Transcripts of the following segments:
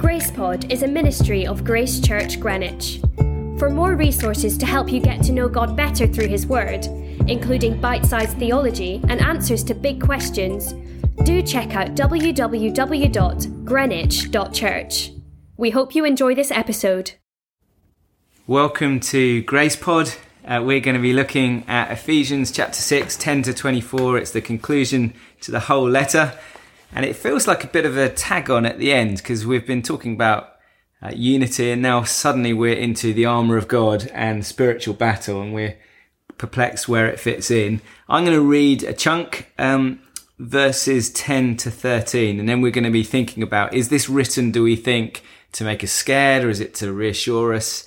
GracePod is a ministry of Grace Church Greenwich. For more resources to help you get to know God better through His Word, including bite sized theology and answers to big questions, do check out www.greenwich.church. We hope you enjoy this episode. Welcome to GracePod. Uh, we're going to be looking at Ephesians chapter 6, 10 to 24. It's the conclusion to the whole letter. And it feels like a bit of a tag on at the end because we've been talking about uh, unity and now suddenly we're into the armour of God and spiritual battle and we're perplexed where it fits in. I'm going to read a chunk, um, verses 10 to 13, and then we're going to be thinking about is this written, do we think, to make us scared or is it to reassure us?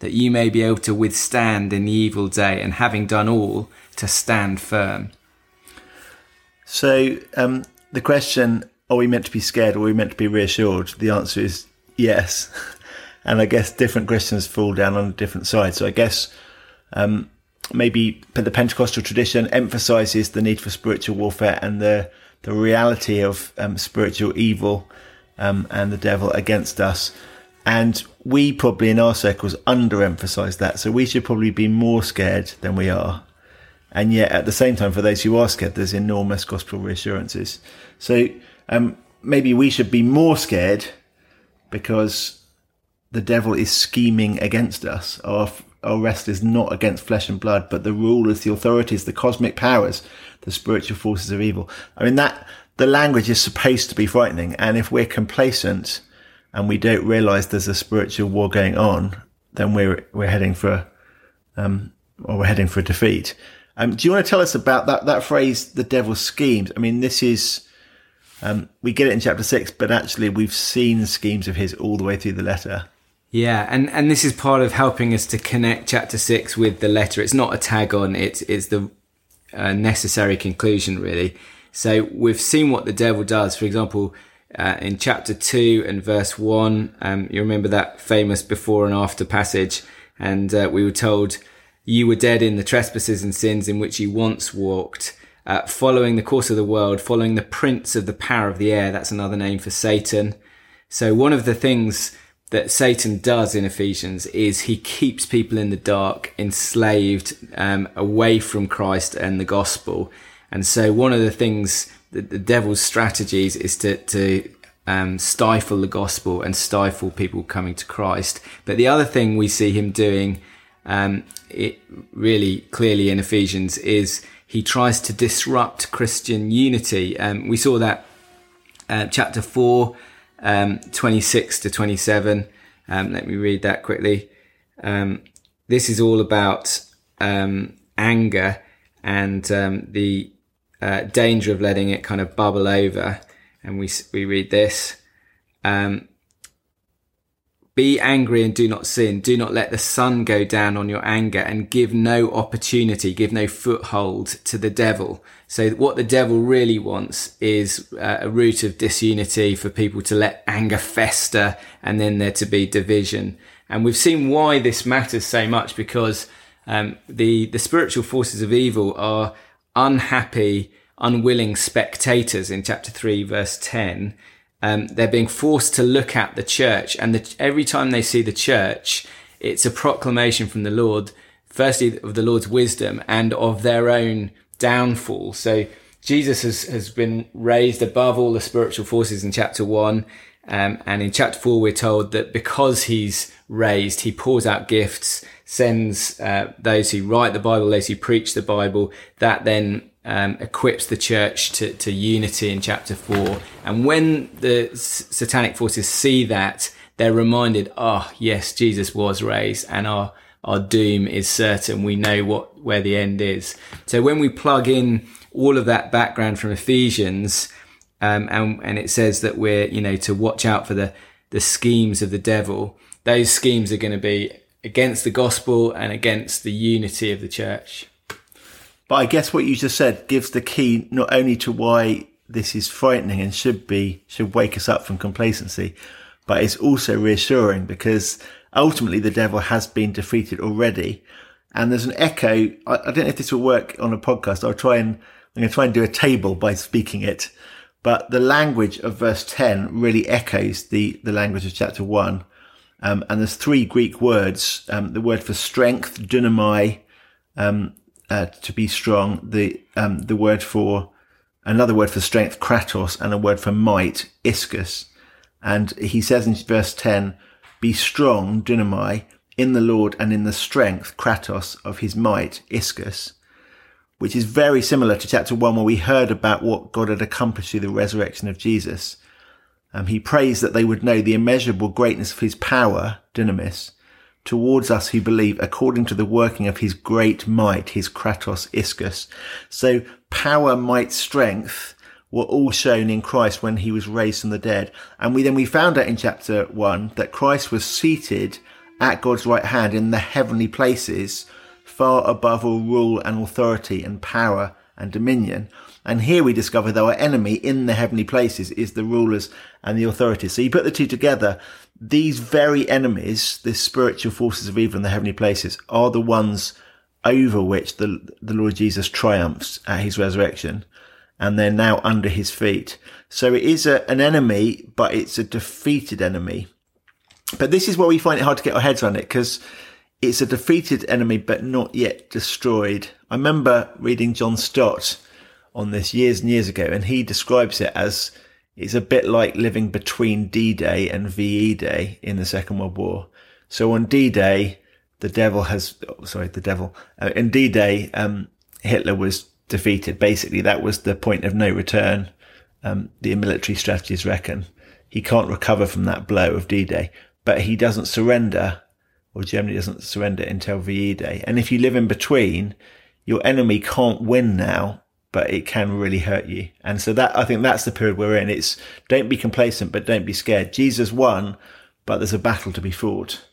that you may be able to withstand in the evil day, and having done all, to stand firm. So, um, the question are we meant to be scared or are we meant to be reassured? The answer is yes. and I guess different Christians fall down on a different side. So, I guess. Um, maybe the Pentecostal tradition emphasizes the need for spiritual warfare and the the reality of um, spiritual evil um, and the devil against us. And we probably in our circles underemphasize that. So we should probably be more scared than we are. And yet at the same time, for those who are scared, there's enormous gospel reassurances. So um, maybe we should be more scared because the devil is scheming against us. Our our rest is not against flesh and blood, but the rulers, the authorities, the cosmic powers, the spiritual forces of evil. I mean, that, the language is supposed to be frightening. And if we're complacent and we don't realize there's a spiritual war going on, then we're, we're heading for, um, or we're heading for a defeat. Um, do you want to tell us about that, that phrase, the devil's schemes? I mean, this is, um, we get it in chapter six, but actually we've seen schemes of his all the way through the letter. Yeah, and, and this is part of helping us to connect chapter six with the letter. It's not a tag on, it's, it's the uh, necessary conclusion, really. So we've seen what the devil does. For example, uh, in chapter two and verse one, um, you remember that famous before and after passage, and uh, we were told, You were dead in the trespasses and sins in which you once walked. Uh, following the course of the world, following the prince of the power of the air. That's another name for Satan. So one of the things that Satan does in Ephesians is he keeps people in the dark, enslaved, um, away from Christ and the gospel. And so one of the things that the devil's strategies is to, to um, stifle the gospel and stifle people coming to Christ. But the other thing we see him doing, um, it really clearly in Ephesians is he tries to disrupt Christian unity. Um, we saw that uh, chapter four, um, 26 to 27. Um, let me read that quickly. Um, this is all about um, anger and um, the uh, danger of letting it kind of bubble over. And we we read this. Um, be angry and do not sin. Do not let the sun go down on your anger and give no opportunity, give no foothold to the devil. So what the devil really wants is uh, a root of disunity for people to let anger fester and then there to be division. And we've seen why this matters so much because um, the the spiritual forces of evil are unhappy, unwilling spectators in chapter three, verse ten um, they're being forced to look at the church, and the, every time they see the church, it's a proclamation from the Lord, firstly of the Lord's wisdom and of their own downfall. So Jesus has, has been raised above all the spiritual forces in chapter one. Um, and in chapter four, we're told that because he's raised, he pours out gifts, sends uh, those who write the Bible, those who preach the Bible, that then um, equips the church to, to unity in chapter four. And when the satanic forces see that, they're reminded, oh, yes, Jesus was raised and our, our doom is certain. We know what, where the end is. So when we plug in all of that background from Ephesians, um, and and it says that we're you know to watch out for the the schemes of the devil. Those schemes are going to be against the gospel and against the unity of the church. But I guess what you just said gives the key not only to why this is frightening and should be should wake us up from complacency, but it's also reassuring because ultimately the devil has been defeated already. And there's an echo. I, I don't know if this will work on a podcast. I'll try and I'm going to try and do a table by speaking it. But the language of verse 10 really echoes the, the language of chapter 1. Um, and there's three Greek words um, the word for strength, dunamai, um, uh, to be strong, the, um, the word for another word for strength, kratos, and a word for might, ischus. And he says in verse 10, be strong, dunamai, in the Lord and in the strength, kratos, of his might, ischus which is very similar to chapter one, where we heard about what God had accomplished through the resurrection of Jesus. Um, he prays that they would know the immeasurable greatness of his power, dynamis, towards us who believe according to the working of his great might, his kratos ischus. So power, might, strength were all shown in Christ when he was raised from the dead. And we then we found out in chapter one that Christ was seated at God's right hand in the heavenly places far above all rule and authority and power and dominion. And here we discover that our enemy in the heavenly places is the rulers and the authorities. So you put the two together, these very enemies, the spiritual forces of evil in the heavenly places, are the ones over which the, the Lord Jesus triumphs at his resurrection. And they're now under his feet. So it is a, an enemy, but it's a defeated enemy. But this is where we find it hard to get our heads around it because it's a defeated enemy, but not yet destroyed. I remember reading John Stott on this years and years ago, and he describes it as it's a bit like living between D-Day and VE Day in the Second World War. So on D-Day, the devil has, oh, sorry, the devil, uh, in D-Day, um, Hitler was defeated. Basically, that was the point of no return. Um, the military strategists reckon he can't recover from that blow of D-Day, but he doesn't surrender or Germany doesn't surrender until VE Day. And if you live in between, your enemy can't win now, but it can really hurt you. And so that, I think that's the period we're in. It's don't be complacent, but don't be scared. Jesus won, but there's a battle to be fought.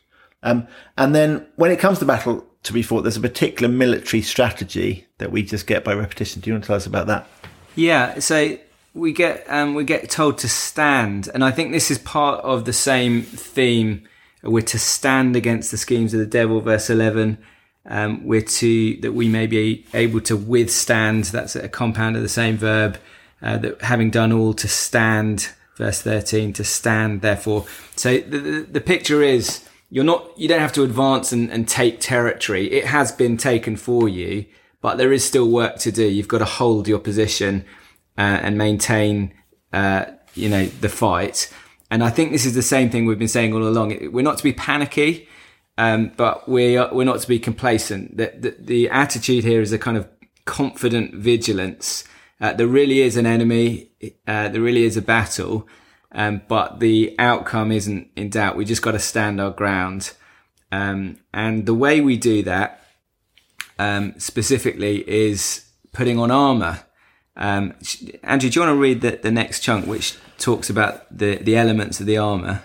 Um, and then when it comes to battle to be fought, there's a particular military strategy that we just get by repetition. Do you want to tell us about that? Yeah. So we get, um, we get told to stand. And I think this is part of the same theme we're to stand against the schemes of the devil, verse 11. Um, we're to, that we may be able to withstand, that's a compound of the same verb, uh, that having done all to stand, verse 13, to stand, therefore. So the, the, the picture is, you're not, you don't have to advance and, and take territory. It has been taken for you, but there is still work to do. You've got to hold your position uh, and maintain, uh, you know, the fight. And I think this is the same thing we've been saying all along. We're not to be panicky, um, but we are, we're not to be complacent. The, the, the, attitude here is a kind of confident vigilance. Uh, there really is an enemy. Uh, there really is a battle. Um, but the outcome isn't in doubt. We just got to stand our ground. Um, and the way we do that, um, specifically is putting on armor. Um, Andrew, do you want to read the, the next chunk, which talks about the, the elements of the armour?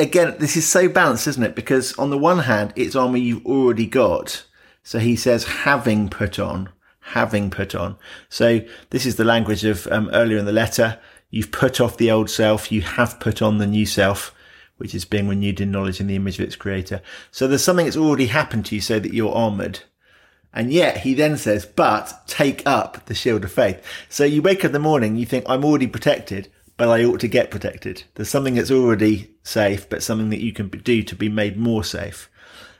again, this is so balanced, isn't it? Because on the one hand, it's armor you've already got. So he says, having put on, having put on. So this is the language of um, earlier in the letter. You've put off the old self. You have put on the new self, which is being renewed in knowledge in the image of its creator. So there's something that's already happened to you so that you're armored. And yet he then says, but take up the shield of faith. So you wake up in the morning, you think, I'm already protected, but I ought to get protected. There's something that's already safe, but something that you can do to be made more safe.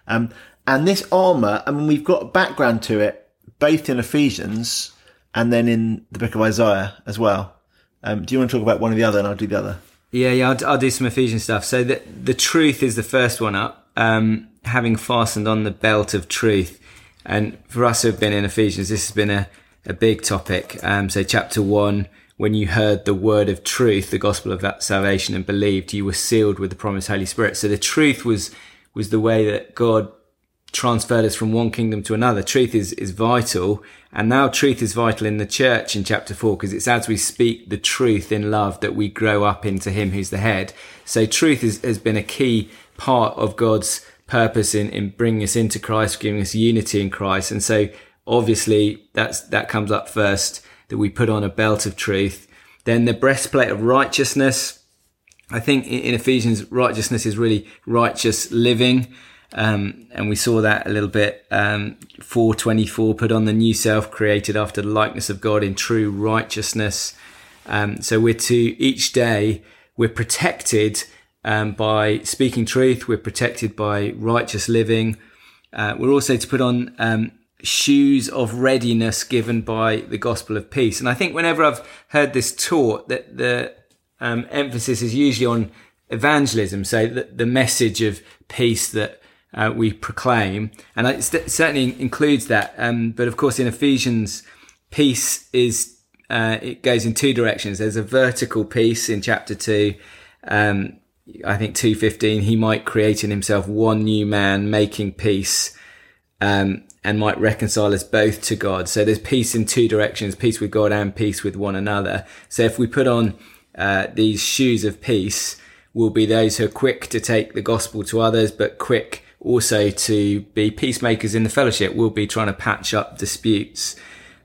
Um, and this armor, I mean, we've got a background to it, both in Ephesians and then in the book of Isaiah as well. Um, do you want to talk about one or the other and I'll do the other? Yeah, yeah, I'll, I'll do some Ephesian stuff. So the the truth is the first one up. Um, having fastened on the belt of truth, and for us who have been in Ephesians, this has been a a big topic. Um, so chapter one, when you heard the word of truth, the gospel of that salvation, and believed, you were sealed with the promised Holy Spirit. So the truth was was the way that God transferred us from one kingdom to another. Truth is, is vital. And now truth is vital in the church in chapter four, because it's as we speak the truth in love that we grow up into him who's the head. So truth is, has been a key part of God's purpose in, in bringing us into Christ, giving us unity in Christ. And so obviously that's, that comes up first that we put on a belt of truth. Then the breastplate of righteousness. I think in Ephesians, righteousness is really righteous living. Um, and we saw that a little bit. Um, 424 put on the new self created after the likeness of God in true righteousness. Um, so we're to each day, we're protected um, by speaking truth. We're protected by righteous living. Uh, we're also to put on um, shoes of readiness given by the gospel of peace. And I think whenever I've heard this taught, that the um, emphasis is usually on evangelism, so the, the message of peace that uh, we proclaim, and it certainly includes that. Um, but of course, in Ephesians, peace is uh, it goes in two directions. There's a vertical peace in chapter two. Um, I think two fifteen. He might create in himself one new man, making peace, um, and might reconcile us both to God. So there's peace in two directions: peace with God and peace with one another. So if we put on uh, these shoes of peace, we'll be those who are quick to take the gospel to others, but quick also to be peacemakers in the fellowship. We'll be trying to patch up disputes.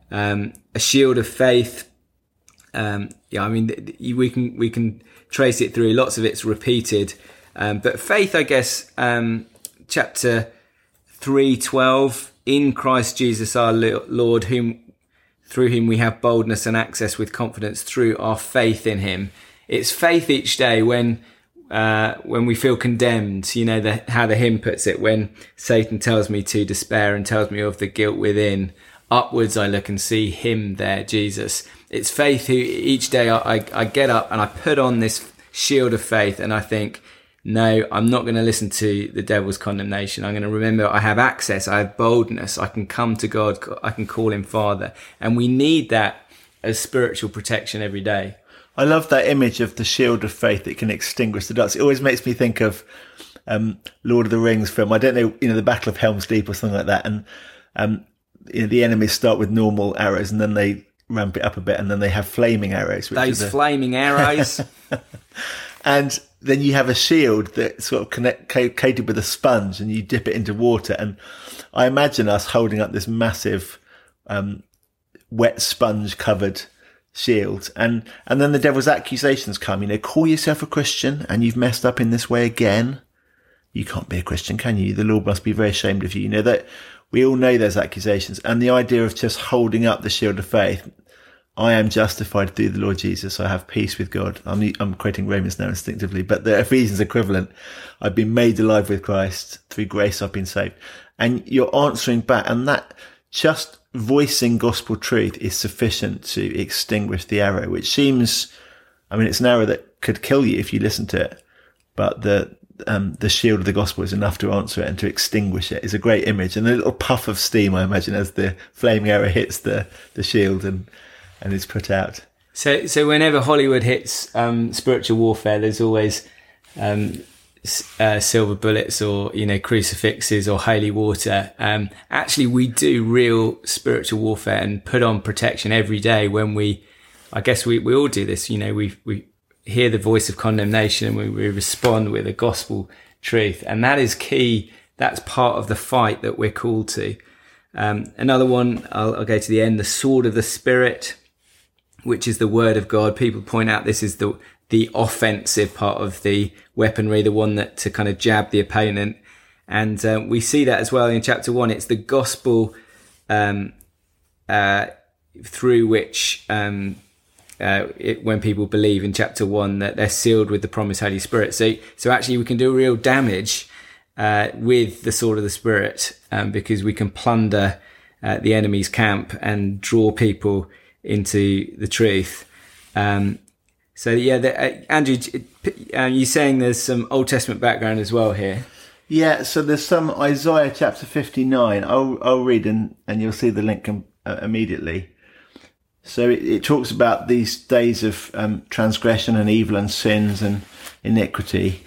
Um, a shield of faith. Um, yeah, I mean, we can we can trace it through. Lots of it's repeated, um, but faith, I guess, um, chapter three twelve. In Christ Jesus our Lord, whom through whom we have boldness and access with confidence through our faith in Him. It's faith each day when uh, when we feel condemned, you know, the, how the hymn puts it, when Satan tells me to despair and tells me of the guilt within, upwards I look and see him there, Jesus. It's faith who each day I, I, I get up and I put on this shield of faith and I think, no, I'm not going to listen to the devil's condemnation. I'm going to remember I have access. I have boldness. I can come to God. I can call him father. And we need that as spiritual protection every day. I love that image of the shield of faith that can extinguish the darts. It always makes me think of um, Lord of the Rings film. I don't know, you know, the Battle of Helm's Deep or something like that. And um, you know, the enemies start with normal arrows and then they ramp it up a bit and then they have flaming arrows. Those a... flaming arrows. and then you have a shield that's sort of connect, coated with a sponge and you dip it into water. And I imagine us holding up this massive um, wet sponge covered shield. And, and then the devil's accusations come, you know, call yourself a Christian and you've messed up in this way again. You can't be a Christian, can you? The Lord must be very ashamed of you. You know, that we all know those accusations and the idea of just holding up the shield of faith. I am justified through the Lord Jesus. I have peace with God. I'm, I'm quoting Romans now instinctively, but the Ephesians equivalent. I've been made alive with Christ. Through grace, I've been saved. And you're answering back and that just voicing gospel truth is sufficient to extinguish the arrow, which seems, I mean, it's an arrow that could kill you if you listen to it, but the, um, the shield of the gospel is enough to answer it and to extinguish it is a great image and a little puff of steam, I imagine, as the flaming arrow hits the, the shield and, and is put out. So, so whenever Hollywood hits um, spiritual warfare, there's always um, uh, silver bullets or you know crucifixes or holy water. Um, actually, we do real spiritual warfare and put on protection every day when we. I guess we, we all do this. You know, we we hear the voice of condemnation and we, we respond with a gospel truth, and that is key. That's part of the fight that we're called to. Um, another one, I'll, I'll go to the end. The sword of the spirit, which is the word of God. People point out this is the the offensive part of the weaponry, the one that to kind of jab the opponent. And uh, we see that as well in chapter one. It's the gospel um, uh, through which, um, uh, it, when people believe in chapter one, that they're sealed with the promised Holy Spirit. So, so actually, we can do real damage uh, with the sword of the Spirit um, because we can plunder uh, the enemy's camp and draw people into the truth. Um, So yeah, the, uh, Andrew, um, you're saying there's some Old Testament background as well here. Yeah, so there's some Isaiah chapter 59. I'll, I'll read and, and you'll see the link uh, immediately. So it, it, talks about these days of um, transgression and evil and sins and iniquity.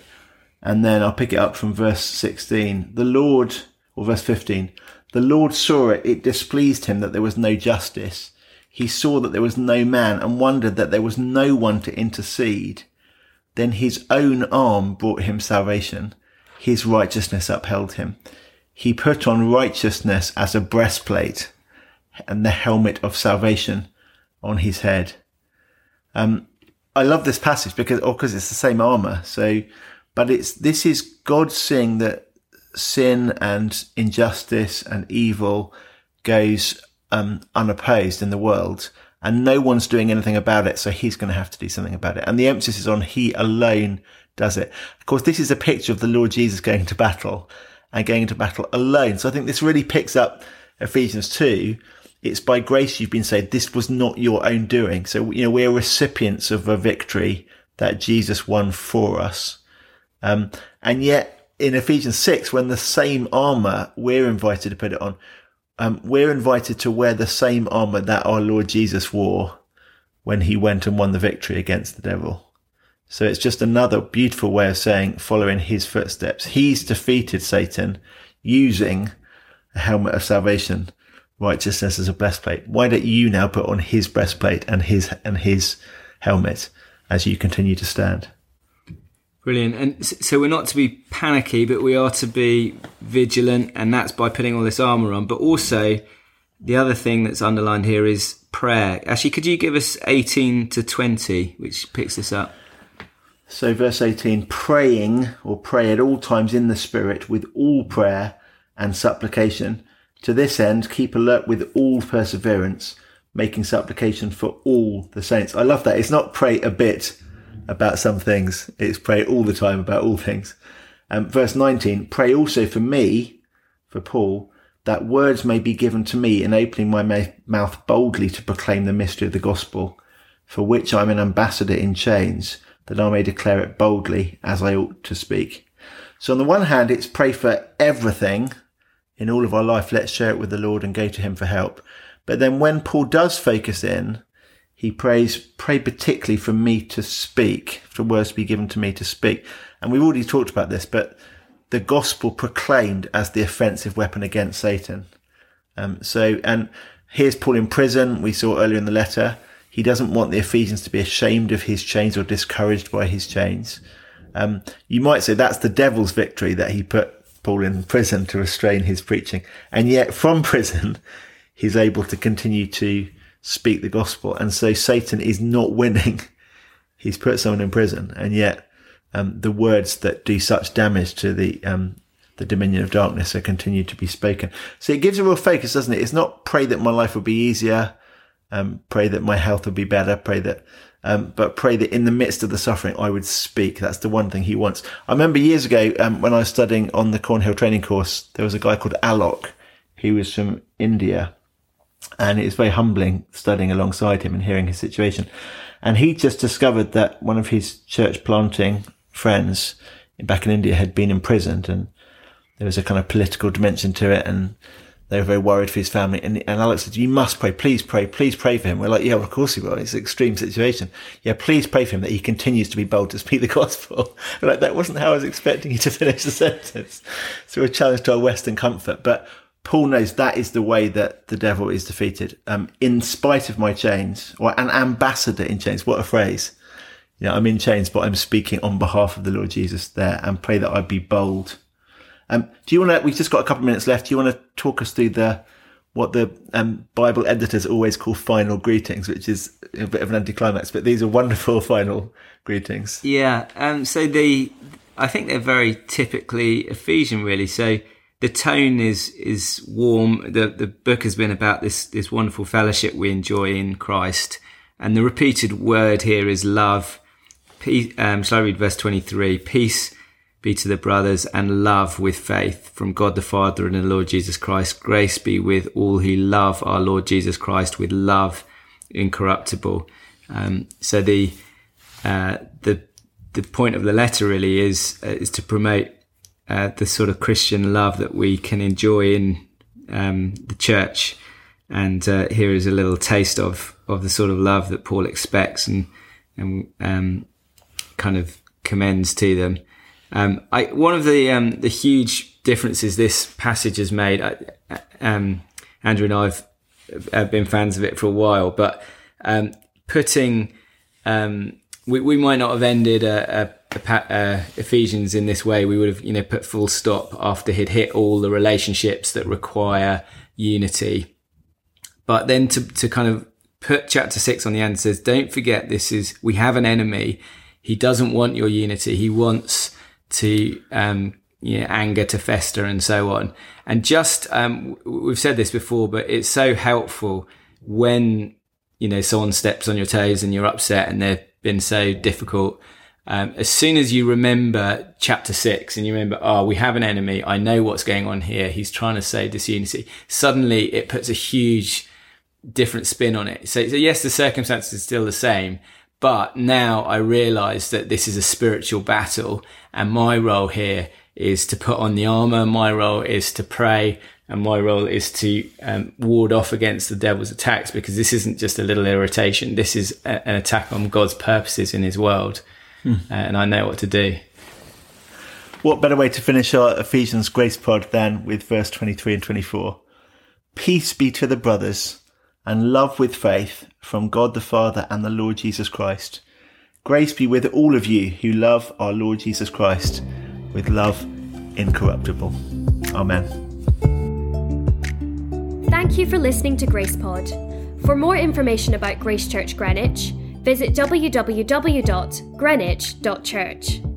And then I'll pick it up from verse 16. The Lord, or verse 15, the Lord saw it, it displeased him that there was no justice. He saw that there was no man and wondered that there was no one to intercede. Then his own arm brought him salvation his righteousness upheld him. He put on righteousness as a breastplate and the helmet of salvation on his head. Um, I love this passage because, or because it's the same armor. So, but it's, this is God seeing that sin and injustice and evil goes um, unopposed in the world and no one's doing anything about it. So he's going to have to do something about it. And the emphasis is on he alone does it. Of course, this is a picture of the Lord Jesus going to battle and going into battle alone. So I think this really picks up Ephesians 2. It's by grace you've been saved. This was not your own doing. So, you know, we're recipients of a victory that Jesus won for us. Um, and yet in Ephesians 6, when the same armor, we're invited to put it on. Um, we're invited to wear the same armor that our Lord Jesus wore when he went and won the victory against the devil. So it's just another beautiful way of saying following his footsteps. He's defeated Satan using a helmet of salvation, righteousness as a breastplate. Why don't you now put on his breastplate and his, and his helmet as you continue to stand? Brilliant. And so we're not to be panicky, but we are to be vigilant, and that's by putting all this armor on. But also, the other thing that's underlined here is prayer. Actually, could you give us 18 to 20, which picks this up? So, verse 18 praying or pray at all times in the Spirit with all prayer and supplication. To this end, keep alert with all perseverance, making supplication for all the saints. I love that. It's not pray a bit about some things, it's pray all the time about all things. Um, verse 19 pray also for me, for Paul, that words may be given to me, enabling my ma- mouth boldly to proclaim the mystery of the gospel, for which I'm an ambassador in chains that I may declare it boldly as I ought to speak. So on the one hand, it's pray for everything in all of our life. Let's share it with the Lord and go to him for help. But then when Paul does focus in, he prays, pray particularly for me to speak, for words to be given to me to speak. And we've already talked about this, but the gospel proclaimed as the offensive weapon against Satan. Um, so, and here's Paul in prison. We saw earlier in the letter. He doesn't want the Ephesians to be ashamed of his chains or discouraged by his chains. Um, you might say that's the devil's victory that he put Paul in prison to restrain his preaching. And yet from prison, he's able to continue to speak the gospel. And so Satan is not winning. he's put someone in prison. And yet, um, the words that do such damage to the, um, the dominion of darkness are continued to be spoken. So it gives a real focus, doesn't it? It's not pray that my life will be easier. Um, pray that my health would be better. Pray that, um, but pray that in the midst of the suffering, I would speak. That's the one thing he wants. I remember years ago, um, when I was studying on the Cornhill training course, there was a guy called Alok. He was from India and it was very humbling studying alongside him and hearing his situation. And he just discovered that one of his church planting friends back in India had been imprisoned and there was a kind of political dimension to it. And they were very worried for his family. And, and Alok said, you must pray, please pray, please pray for him. We're like, yeah, well, of course he will. It's an extreme situation. Yeah, please pray for him that he continues to be bold to speak the gospel. Like, that wasn't how I was expecting you to finish the sentence. So we're challenged to our Western comfort. But Paul knows that is the way that the devil is defeated. Um, in spite of my chains, or an ambassador in chains. What a phrase. You know, I'm in chains, but I'm speaking on behalf of the Lord Jesus there and pray that I be bold um, do you want to? We've just got a couple of minutes left. Do you want to talk us through the what the um, Bible editors always call final greetings, which is a bit of an anticlimax, but these are wonderful final greetings. Yeah. Um, so the I think they're very typically Ephesian, really. So the tone is is warm. The the book has been about this this wonderful fellowship we enjoy in Christ, and the repeated word here is love. Peace, um, shall I read verse twenty three? Peace be to the brothers and love with faith from God the Father and the Lord Jesus Christ. Grace be with all who love our Lord Jesus Christ with love incorruptible. Um, so the uh, the the point of the letter really is uh, is to promote uh, the sort of Christian love that we can enjoy in um, the church. And uh, here is a little taste of of the sort of love that Paul expects and and um, kind of commends to them. Um, I, one of the um, the huge differences this passage has made. I, um, Andrew and I've have been fans of it for a while, but um, putting we, we might not have ended a, a, a, Ephesians in this way. We would have, you know, put full stop after he'd hit all the relationships that require unity. But then to, to kind of put chapter six on the end says, don't forget this is, we have an enemy. He doesn't want your unity. He wants to, um, you know, anger to fester and so on. And just, um, we've said this before, but it's so helpful when, you know, someone steps on your toes and you're upset and they've been so difficult. Um, as soon as you remember chapter six and you remember, oh, we have an enemy. I know what's going on here. He's trying to say disunity. Suddenly it puts a huge different spin on it. So, so yes, the circumstances are still the same, but now I realize that this is a spiritual battle and my role here is to put on the armor. My role is to pray and my role is to um, ward off against the devil's attacks because this isn't just a little irritation. This is a, an attack on God's purposes in his world. Uh, and I know what to do. What better way to finish our Ephesians Grace Pod than with verse 23 and 24? Peace be to the brothers and love with faith from God the Father and the Lord Jesus Christ. Grace be with all of you who love our Lord Jesus Christ with love incorruptible. Amen. Thank you for listening to Grace Pod. For more information about Grace Church Greenwich, visit www.greenwich.church.